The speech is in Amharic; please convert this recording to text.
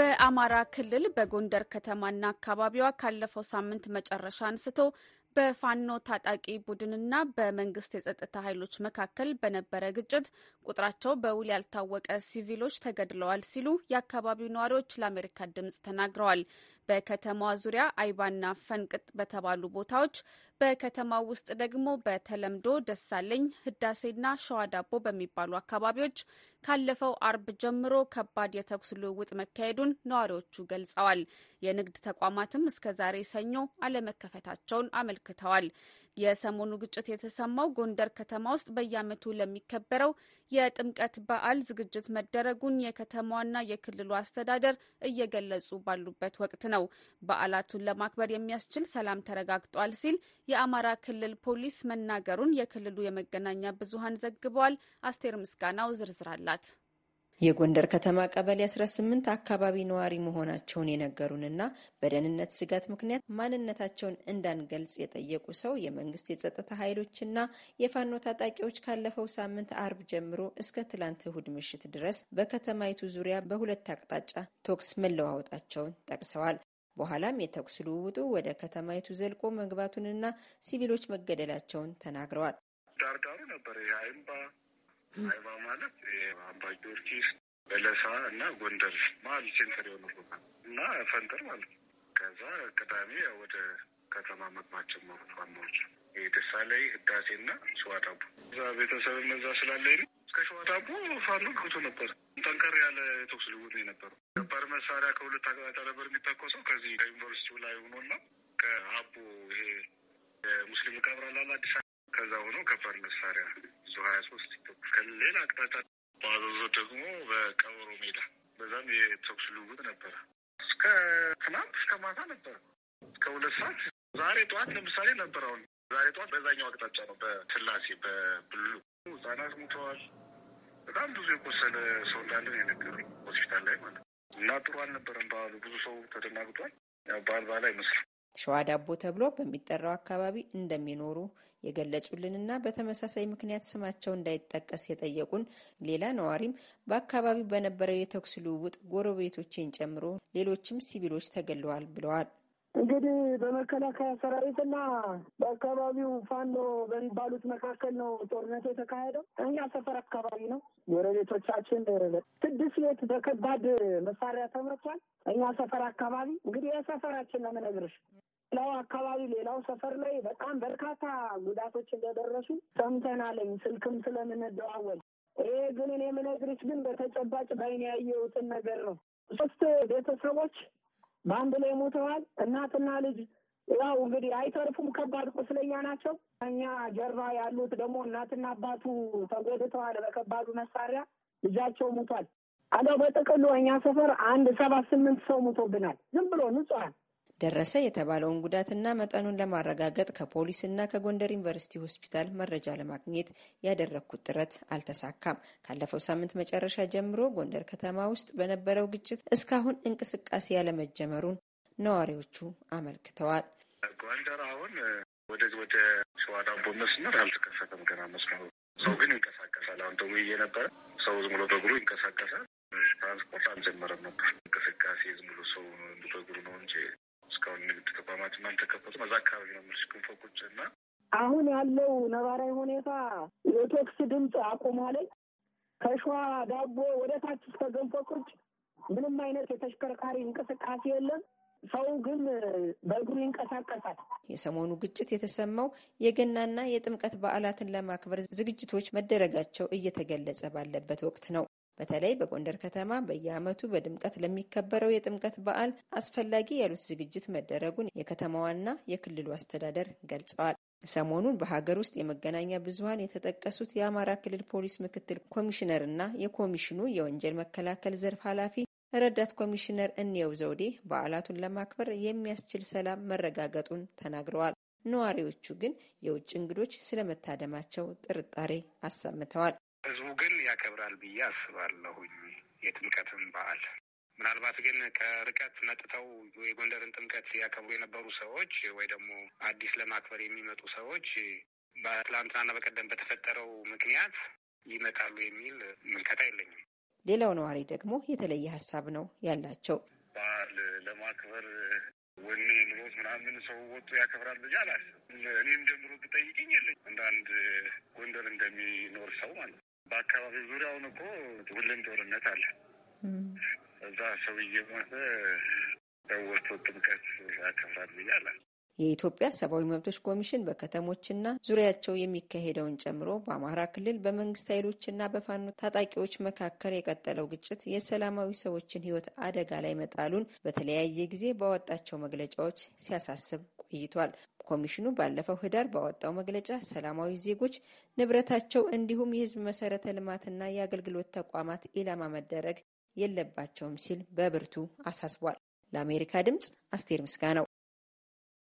በአማራ ክልል በጎንደር ከተማና አካባቢዋ ካለፈው ሳምንት መጨረሻ አንስቶ በፋኖ ታጣቂ ቡድንና በመንግስት የጸጥታ ኃይሎች መካከል በነበረ ግጭት ቁጥራቸው በውል ያልታወቀ ሲቪሎች ተገድለዋል ሲሉ የአካባቢው ነዋሪዎች ለአሜሪካ ድምጽ ተናግረዋል። በከተማዋ ዙሪያ አይባና ፈንቅጥ በተባሉ ቦታዎች፣ በከተማው ውስጥ ደግሞ በተለምዶ ደሳለኝ፣ ህዳሴና ሸዋ ዳቦ በሚባሉ አካባቢዎች ካለፈው አርብ ጀምሮ ከባድ የተኩስ ልውውጥ መካሄዱን ነዋሪዎቹ ገልጸዋል። የንግድ ተቋማትም እስከ ዛሬ ሰኞ አለመከፈታቸውን አመልክተዋል። የሰሞኑ ግጭት የተሰማው ጎንደር ከተማ ውስጥ በየዓመቱ ለሚከበረው የጥምቀት በዓል ዝግጅት መደረጉን የከተማዋና የክልሉ አስተዳደር እየገለጹ ባሉበት ወቅት ነው። በዓላቱን ለማክበር የሚያስችል ሰላም ተረጋግጧል ሲል የአማራ ክልል ፖሊስ መናገሩን የክልሉ የመገናኛ ብዙኃን ዘግበዋል። አስቴር ምስጋናው ዝርዝር አላት። የጎንደር ከተማ ቀበሌ 18 አካባቢ ነዋሪ መሆናቸውን የነገሩንና በደህንነት ስጋት ምክንያት ማንነታቸውን እንዳንገልጽ የጠየቁ ሰው የመንግስት የጸጥታ ኃይሎችና የፋኖ ታጣቂዎች ካለፈው ሳምንት አርብ ጀምሮ እስከ ትላንት እሁድ ምሽት ድረስ በከተማይቱ ዙሪያ በሁለት አቅጣጫ ቶክስ መለዋወጣቸውን ጠቅሰዋል። በኋላም የተኩስ ልውውጡ ወደ ከተማይቱ ዘልቆ መግባቱንና ሲቪሎች መገደላቸውን ተናግረዋል። ዳርዳሩ ነበር አምባ ማለት አምባ ጊዮርጊስ፣ በለሳ እና ጎንደር መሀል center የሆነ ቦታ እና ፈንጠር ማለት ነው። ከዛ ቅዳሜ ወደ ከተማ መግባት ጀመሩ ፋኖች ደሳ ላይ ህዳሴ እና ሸዋ ዳቦ እዛ ቤተሰብ እነዛ ስላለኝ እስከ ሸዋ ዳቦ ፋኖ ገብቶ ነበር። ጠንከር ያለ ተኩስ ልውውጥ ነበር። ከባድ መሳሪያ ከሁለት አቅጣጫ ነበር የሚተኮሰው ከዚህ ከዩኒቨርሲቲው ላይ ሆኖና ከአቦ ይሄ ሙስሊም ቀብራላል አዲስ ከዛ ሆኖ ከባድ መሳሪያ ሀያ ሶስት ከሌላ አቅጣጫ በአዘዞ ደግሞ በቀበሮ ሜዳ በዛም የተኩስ ልውውጥ ነበረ። እስከ ትናንት እስከ ማታ ነበረ እስከ ሁለት ሰዓት። ዛሬ ጠዋት ለምሳሌ ነበር። አሁን ዛሬ ጠዋት በዛኛው አቅጣጫ ነው፣ በስላሴ በብሉ ህጻናት ሙተዋል። በጣም ብዙ የቆሰለ ሰው እንዳለን የነገሩኝ ሆስፒታል ላይ ማለት እና ጥሩ አልነበረም በዓሉ። ብዙ ሰው ተደናግጧል። በዓል በዓል አይመስልም። ሸዋ ዳቦ ተብሎ በሚጠራው አካባቢ እንደሚኖሩ የገለጹልንና በተመሳሳይ ምክንያት ስማቸው እንዳይጠቀስ የጠየቁን ሌላ ነዋሪም በአካባቢው በነበረው የተኩስ ልውውጥ ጎረቤቶችን ጨምሮ ሌሎችም ሲቪሎች ተገለዋል ብለዋል። እንግዲህ በመከላከያ ሰራዊትና በአካባቢው ፋኖ በሚባሉት መካከል ነው ጦርነቱ የተካሄደው። እኛ ሰፈር አካባቢ ነው። ጎረቤቶቻችን ስድስት ቤት በከባድ መሳሪያ ተመቷል። እኛ ሰፈር አካባቢ እንግዲህ የሰፈራችን ነው የምነግርሽ። ሌላው አካባቢ ሌላው ሰፈር ላይ በጣም በርካታ ጉዳቶች እንደደረሱ ሰምተናለኝ ስልክም ስለምንደዋወል። ይሄ ግን እኔ የምነግርሽ ግን በተጨባጭ ባይን ያየሁትን ነገር ነው። ሶስት ቤተሰቦች በአንድ ላይ ሞተዋል። እናትና ልጅ ያው እንግዲህ አይተርፉም፣ ከባድ ቁስለኛ ናቸው። እኛ ጀርባ ያሉት ደግሞ እናትና አባቱ ተጎድተዋል በከባዱ መሳሪያ፣ ልጃቸው ሙቷል። አለው በጥቅሉ እኛ ሰፈር አንድ ሰባት ስምንት ሰው ሙቶብናል። ዝም ብሎ ንጹሐን ደረሰ የተባለውን ጉዳትና መጠኑን ለማረጋገጥ ከፖሊስና ከጎንደር ዩኒቨርሲቲ ሆስፒታል መረጃ ለማግኘት ያደረግኩት ጥረት አልተሳካም። ካለፈው ሳምንት መጨረሻ ጀምሮ ጎንደር ከተማ ውስጥ በነበረው ግጭት እስካሁን እንቅስቃሴ ያለመጀመሩን ነዋሪዎቹ አመልክተዋል። ጎንደር አሁን ወደ ወደ ሸዋ ዳቦ መስመር አልተከፈተም ገና መስመሩ። ሰው ግን ይንቀሳቀሳል። አሁን ደውዬ ነበረ። ሰው ዝም ብሎ በእግሩ ይንቀሳቀሳል። ትራንስፖርት አልጀመረም ነበር። እንቅስቃሴ ዝም ብሎ ሰው በእግሩ ነው እንጂ እስካሁን ንግድ ተቋማትም አልተከፈቱም። እዛ አካባቢ ነው የምልሽ ቁጭ እና አሁን ያለው ነባራዊ ሁኔታ የቶክስ ድምፅ አቁሟል። ከሸዋ ዳቦ ወደ ታች እስከ ገንፎ ቁጭ ምንም አይነት የተሽከርካሪ እንቅስቃሴ የለም። ሰው ግን በእግሩ ይንቀሳቀሳል። የሰሞኑ ግጭት የተሰማው የገናና የጥምቀት በዓላትን ለማክበር ዝግጅቶች መደረጋቸው እየተገለጸ ባለበት ወቅት ነው። በተለይ በጎንደር ከተማ በየዓመቱ በድምቀት ለሚከበረው የጥምቀት በዓል አስፈላጊ ያሉት ዝግጅት መደረጉን የከተማዋና የክልሉ አስተዳደር ገልጸዋል። ሰሞኑን በሀገር ውስጥ የመገናኛ ብዙኃን የተጠቀሱት የአማራ ክልል ፖሊስ ምክትል ኮሚሽነር እና የኮሚሽኑ የወንጀል መከላከል ዘርፍ ኃላፊ ረዳት ኮሚሽነር እንየው ዘውዴ በዓላቱን ለማክበር የሚያስችል ሰላም መረጋገጡን ተናግረዋል። ነዋሪዎቹ ግን የውጭ እንግዶች ስለመታደማቸው ጥርጣሬ አሰምተዋል። ህዝቡ ግን ያከብራል ብዬ አስባለሁኝ የጥምቀትን በዓል። ምናልባት ግን ከርቀት መጥተው የጎንደርን ጥምቀት ያከብሩ የነበሩ ሰዎች ወይ ደግሞ አዲስ ለማክበር የሚመጡ ሰዎች በትላንትናና በቀደም በተፈጠረው ምክንያት ይመጣሉ የሚል ምልከታ የለኝም። ሌላው ነዋሪ ደግሞ የተለየ ሀሳብ ነው ያላቸው። በዓል ለማክበር ወኔ ኑሮት ምናምን ሰው ወጡ ያከብራል ብዬ አላስብም። እኔም ጀምሮ ብጠይቅኝ የለኝ እንደ አንድ ጎንደር እንደሚኖር ሰው ማለት ነው። በአካባቢው ዙሪያውን እኮ ሁሌም ጦርነት አለ። እዛ ሰው እየሞተ ሰው ወጥቶ ጥምቀት ብዬ አላስብም። የኢትዮጵያ ሰብአዊ መብቶች ኮሚሽን በከተሞችና ዙሪያቸው የሚካሄደውን ጨምሮ በአማራ ክልል በመንግስት ኃይሎችና በፋኖ ታጣቂዎች መካከል የቀጠለው ግጭት የሰላማዊ ሰዎችን ሕይወት አደጋ ላይ መጣሉን በተለያየ ጊዜ ባወጣቸው መግለጫዎች ሲያሳስብ ቆይቷል። ኮሚሽኑ ባለፈው ህዳር ባወጣው መግለጫ ሰላማዊ ዜጎች ንብረታቸው፣ እንዲሁም የህዝብ መሰረተ ልማትና የአገልግሎት ተቋማት ኢላማ መደረግ የለባቸውም ሲል በብርቱ አሳስቧል። ለአሜሪካ ድምጽ አስቴር ምስጋ ነው።